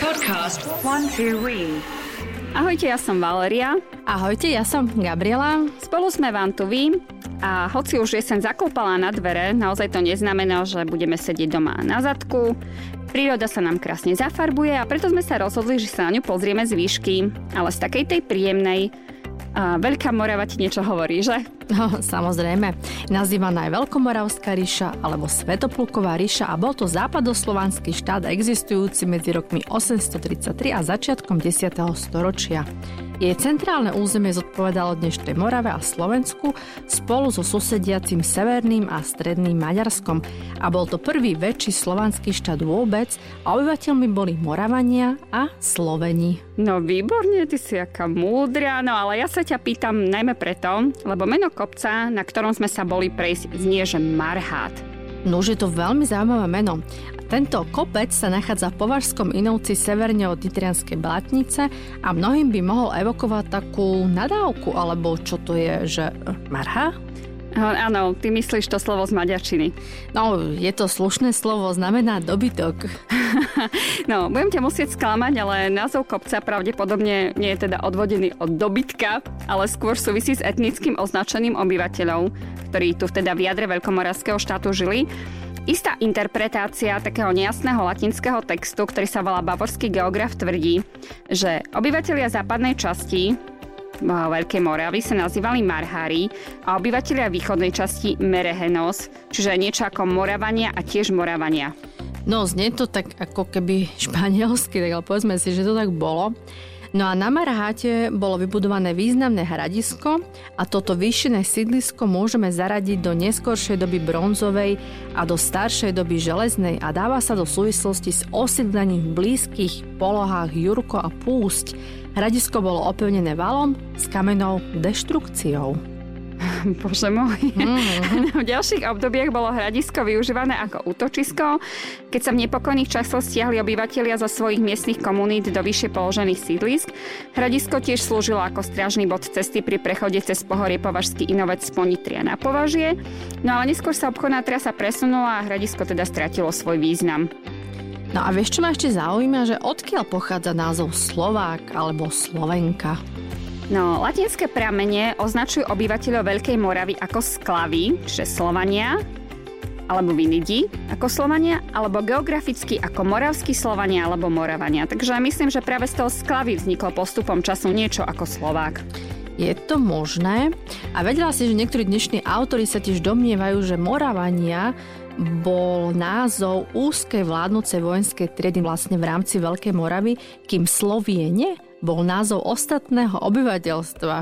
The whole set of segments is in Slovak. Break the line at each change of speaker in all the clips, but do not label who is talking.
Podcast One Two Wee.
Ahojte, ja som Valeria.
Ahojte, ja som Gabriela.
Spolu sme vám tu vy a hoci už jesen zakúpala na dvere, naozaj to neznamená, že budeme sedieť doma na zadku. Príroda sa nám krásne zafarbuje a preto sme sa rozhodli, že sa na ňu pozrieme z výšky, ale z takej tej príjemnej, a Veľká Morava ti niečo hovorí, že?
No, samozrejme. Nazývaná je Veľkomoravská ríša alebo Svetopluková ríša a bol to západoslovanský štát existujúci medzi rokmi 833 a začiatkom 10. storočia. Jej centrálne územie zodpovedalo dnešnej Morave a Slovensku spolu so susediacim severným a stredným Maďarskom a bol to prvý väčší slovanský štát vôbec a obyvateľmi boli Moravania a Sloveni.
No výborne, ty si aká múdria, no ale ja sa ťa pýtam najmä preto, lebo meno kopca, na ktorom sme sa boli prejsť, znie, že Marhát.
No už je to veľmi zaujímavé meno. Tento kopec sa nachádza v Považskom Inovci severne od Nitrianskej Blatnice a mnohým by mohol evokovať takú nadávku, alebo čo to je, že marha?
Áno, ty myslíš to slovo z maďarčiny.
No, je to slušné slovo, znamená dobytok.
no, budem ťa musieť sklamať, ale názov kopca pravdepodobne nie je teda odvodený od dobytka, ale skôr súvisí s etnickým označením obyvateľov, ktorí tu teda v jadre Veľkomoravského štátu žili Istá interpretácia takého nejasného latinského textu, ktorý sa volá Bavorský geograf, tvrdí, že obyvatelia západnej časti Veľkej Moravy sa nazývali Marhári a obyvatelia východnej časti Merehenos, čiže niečo ako Moravania a tiež Moravania.
No, znie to tak ako keby španielsky, tak ale povedzme si, že to tak bolo. No a na Marháte bolo vybudované významné hradisko a toto vyššené sídlisko môžeme zaradiť do neskoršej doby bronzovej a do staršej doby železnej a dáva sa do súvislosti s osídlením v blízkych polohách Jurko a Púsť. Hradisko bolo opevnené valom s kamenou deštrukciou.
Bože môj. Mm. v ďalších obdobiach bolo hradisko využívané ako útočisko, keď sa v nepokojných časoch stiahli obyvatelia zo svojich miestnych komunít do vyššie položených sídlisk. Hradisko tiež slúžilo ako strážny bod cesty pri prechode cez pohorie Považský inovec z Ponitria na Považie. No ale neskôr sa obchodná trasa presunula a hradisko teda stratilo svoj význam.
No a vieš, čo ma ešte zaujíma, že odkiaľ pochádza názov Slovák alebo Slovenka?
No, latinské pramene označujú obyvateľov Veľkej Moravy ako sklavy, čiže Slovania, alebo Vinidi ako Slovania, alebo geograficky ako moravskí Slovania alebo Moravania. Takže myslím, že práve z toho sklavy vzniklo postupom času niečo ako Slovák.
Je to možné? A vedela si, že niektorí dnešní autori sa tiež domnievajú, že Moravania bol názov úzkej vládnúcej vojenskej triedy vlastne v rámci Veľkej Moravy, kým Sloviene bol názov ostatného obyvateľstva.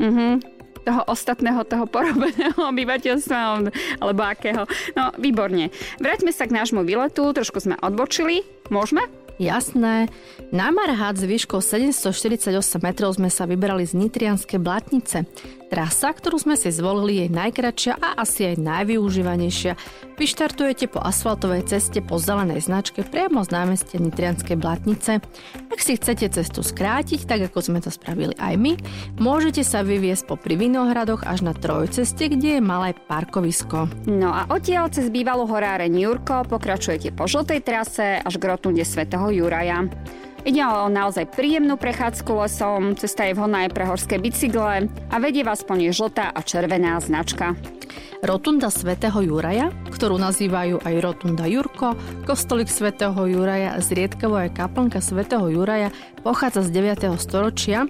Mhm toho ostatného, toho porobeného obyvateľstva, alebo akého. No, výborne. Vráťme sa k nášmu výletu, trošku sme odbočili. Môžeme?
Jasné. Na Marhát s výškou 748 metrov sme sa vybrali z Nitrianskej Blatnice. Trasa, ktorú sme si zvolili, je najkračšia a asi aj najvyužívanejšia. Vyštartujete po asfaltovej ceste po zelenej značke priamo z námestia Nitrianskej Blatnice. Ak si chcete cestu skrátiť, tak ako sme to spravili aj my, môžete sa vyviesť po pri Vinohradoch až na trojceste, kde je malé parkovisko.
No a odtiaľ cez bývalú horáreň Jurko pokračujete po žltej trase až k rotunde svätého Juraja. Ide o naozaj príjemnú prechádzku lesom, cesta je vhodná aj pre horské bicykle a vedie vás po nej žltá a červená značka.
Rotunda svätého Juraja, ktorú nazývajú aj Rotunda Jurko, kostolik svätého Juraja, zriedkavo aj kaplnka svätého Juraja, pochádza z 9. storočia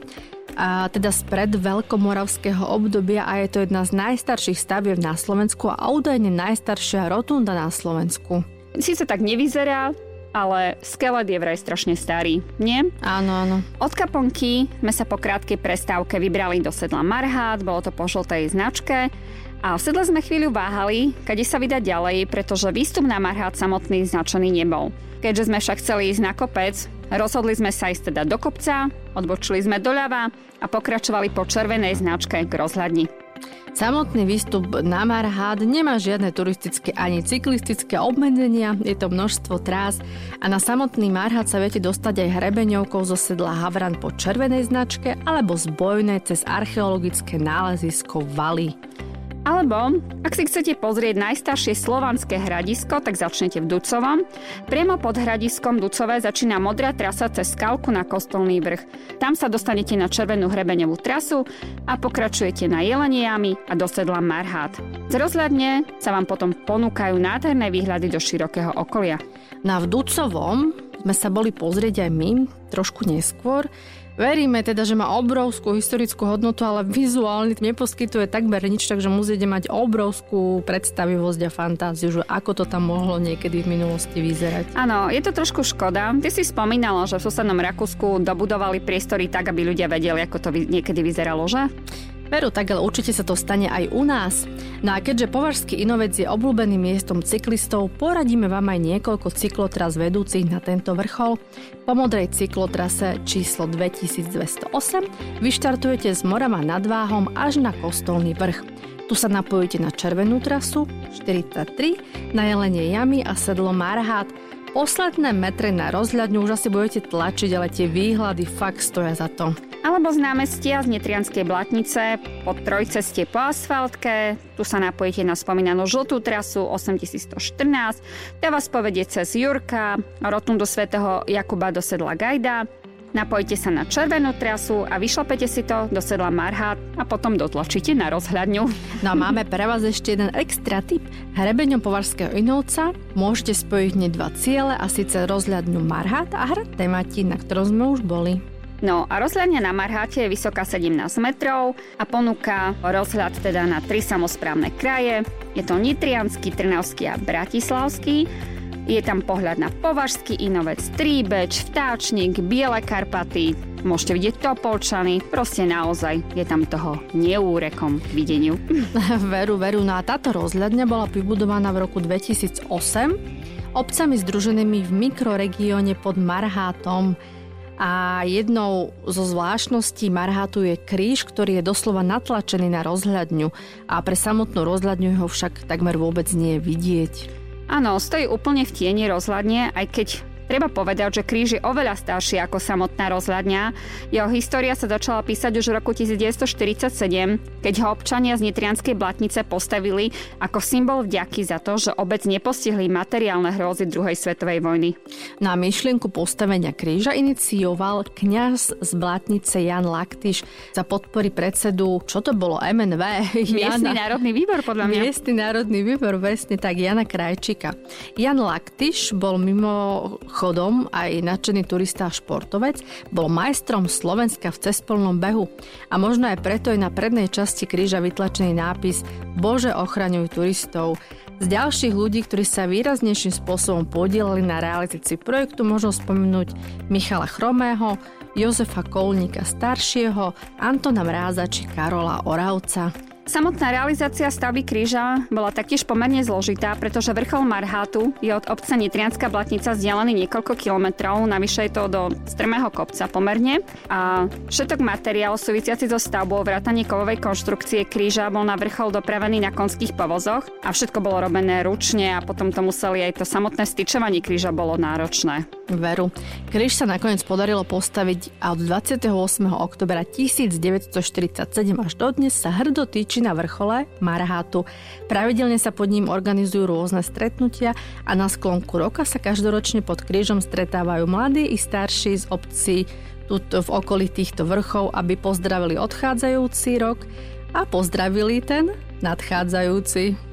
a teda spred veľkomoravského obdobia a je to jedna z najstarších stavieb na Slovensku a údajne najstaršia rotunda na Slovensku.
Sice tak nevyzerá, ale skelet je vraj strašne starý, nie?
Áno, áno.
Od kaponky sme sa po krátkej prestávke vybrali do sedla Marhát, bolo to po žltej značke a v sedle sme chvíľu váhali, kade sa vydať ďalej, pretože výstup na Marhát samotný značený nebol. Keďže sme však chceli ísť na kopec, rozhodli sme sa ísť teda do kopca, odbočili sme doľava a pokračovali po červenej značke k rozhľadni.
Samotný výstup na Marhad nemá žiadne turistické ani cyklistické obmedzenia, je to množstvo trás a na samotný Marhad sa viete dostať aj hrebeňovkou zo sedla Havran po červenej značke alebo z Bojnej cez archeologické nálezisko Valy.
Alebo, ak si chcete pozrieť najstaršie slovanské hradisko, tak začnete v Ducovom. Priamo pod hradiskom Ducové začína modrá trasa cez skalku na Kostolný vrch. Tam sa dostanete na červenú hrebeňovú trasu a pokračujete na Jeleniami a do sedla Marhát. Z rozhľadne sa vám potom ponúkajú nádherné výhľady do širokého okolia.
Na Vducovom sme sa boli pozrieť aj my, trošku neskôr. Veríme teda, že má obrovskú historickú hodnotu, ale vizuálne neposkytuje takmer nič, takže musíte mať obrovskú predstavivosť a fantáziu, že ako to tam mohlo niekedy v minulosti vyzerať.
Áno, je to trošku škoda. Ty si spomínala, že v susednom Rakúsku dobudovali priestory tak, aby ľudia vedeli, ako to niekedy vyzeralo, že?
Veru, tak ale určite sa to stane aj u nás. No a keďže Považský Inovec je obľúbeným miestom cyklistov, poradíme vám aj niekoľko cyklotras vedúcich na tento vrchol. Po modrej cyklotrase číslo 2208 vyštartujete z Morava nad Váhom až na Kostolný vrch. Tu sa napojíte na červenú trasu 43, na Jelenie jamy a sedlo Marhát. Posledné metre na rozhľadňu už asi budete tlačiť, ale tie výhľady fakt stoja za to
alebo z námestia z Nitrianskej Blatnice po trojceste po asfaltke. Tu sa napojíte na spomínanú žltú trasu 8114. Tá vás povedie cez Jurka, rotundu svätého Jakuba do sedla Gajda. Napojite sa na červenú trasu a vyšlapete si to do sedla Marhát a potom dotlačíte na rozhľadňu.
No a máme pre vás ešte jeden extra tip. Hrebeňom Považského Inovca môžete spojiť hneď dva ciele a síce rozhľadňu Marhát a hrad Tematín, na ktorom sme už boli.
No a rozhľadňa na Marháte je vysoká 17 metrov a ponúka rozhľad teda na tri samozprávne kraje. Je to Nitriansky, Trnavský a Bratislavský. Je tam pohľad na Považský Inovec, Tríbeč, Vtáčnik, Biele Karpaty, môžete vidieť Topolčany, proste naozaj je tam toho neúrekom videniu.
veru, veru, no a táto rozhľadňa bola vybudovaná v roku 2008 obcami združenými v mikroregióne pod Marhátom a jednou zo zvláštností Marhatu je kríž, ktorý je doslova natlačený na rozhľadňu a pre samotnú rozhľadňu ho však takmer vôbec nie je vidieť.
Áno, stojí úplne v tieni rozhľadne, aj keď Treba povedať, že kríž je oveľa starší ako samotná rozhľadňa. Jeho história sa začala písať už v roku 1947, keď ho občania z Nitrianskej blatnice postavili ako symbol vďaky za to, že obec nepostihli materiálne hrôzy druhej svetovej vojny.
Na myšlienku postavenia kríža inicioval kňaz z blatnice Jan Laktyš za podpory predsedu, čo to bolo, MNV?
Miestny Jana, národný výbor, podľa mňa.
Miestny národný výbor, presne tak, Jana Krajčika. Jan Laktyš bol mimo chodom aj nadšený turista a športovec, bol majstrom Slovenska v cespolnom behu a možno aj preto je na prednej časti kríža vytlačený nápis Bože ochraňuj turistov. Z ďalších ľudí, ktorí sa výraznejším spôsobom podielali na realizácii projektu, možno spomenúť Michala Chromého, Jozefa Kolníka staršieho, Antona Mráza či Karola Oravca.
Samotná realizácia stavby kríža bola taktiež pomerne zložitá, pretože vrchol Marhátu je od obce Nitrianská Blatnica vzdialený niekoľko kilometrov, navyše je to do strmého kopca pomerne a všetok materiál súvisiaci so stavbou vrátanie kovovej konštrukcie kríža bol na vrchol dopravený na konských povozoch a všetko bolo robené ručne a potom to museli aj to samotné styčovanie kríža bolo náročné.
Veru. Kríž sa nakoniec podarilo postaviť a od 28. oktobra 1947 až dodnes sa hrdo týči na vrchole Marhátu. Pravidelne sa pod ním organizujú rôzne stretnutia a na sklonku roka sa každoročne pod krížom stretávajú mladí i starší z obcí v okolí týchto vrchov, aby pozdravili odchádzajúci rok a pozdravili ten nadchádzajúci.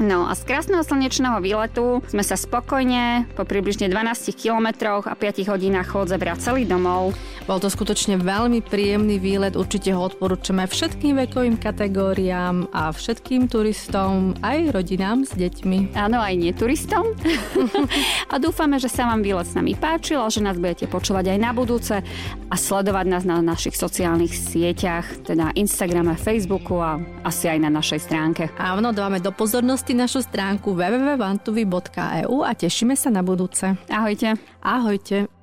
No a z krásneho slnečného výletu sme sa spokojne po približne 12 kilometroch a 5 hodinách chôdze vracali domov.
Bol to skutočne veľmi príjemný výlet, určite ho odporúčame všetkým vekovým kategóriám a všetkým turistom, aj rodinám s deťmi.
Áno, aj neturistom. a dúfame, že sa vám výlet s nami páčil a že nás budete počúvať aj na budúce a sledovať nás na našich sociálnych sieťach, teda Instagrame, Facebooku a asi aj na našej stránke.
Áno, dávame do pozornosti si našu stránku www.vantuvi.eu a tešíme sa na budúce.
Ahojte.
Ahojte.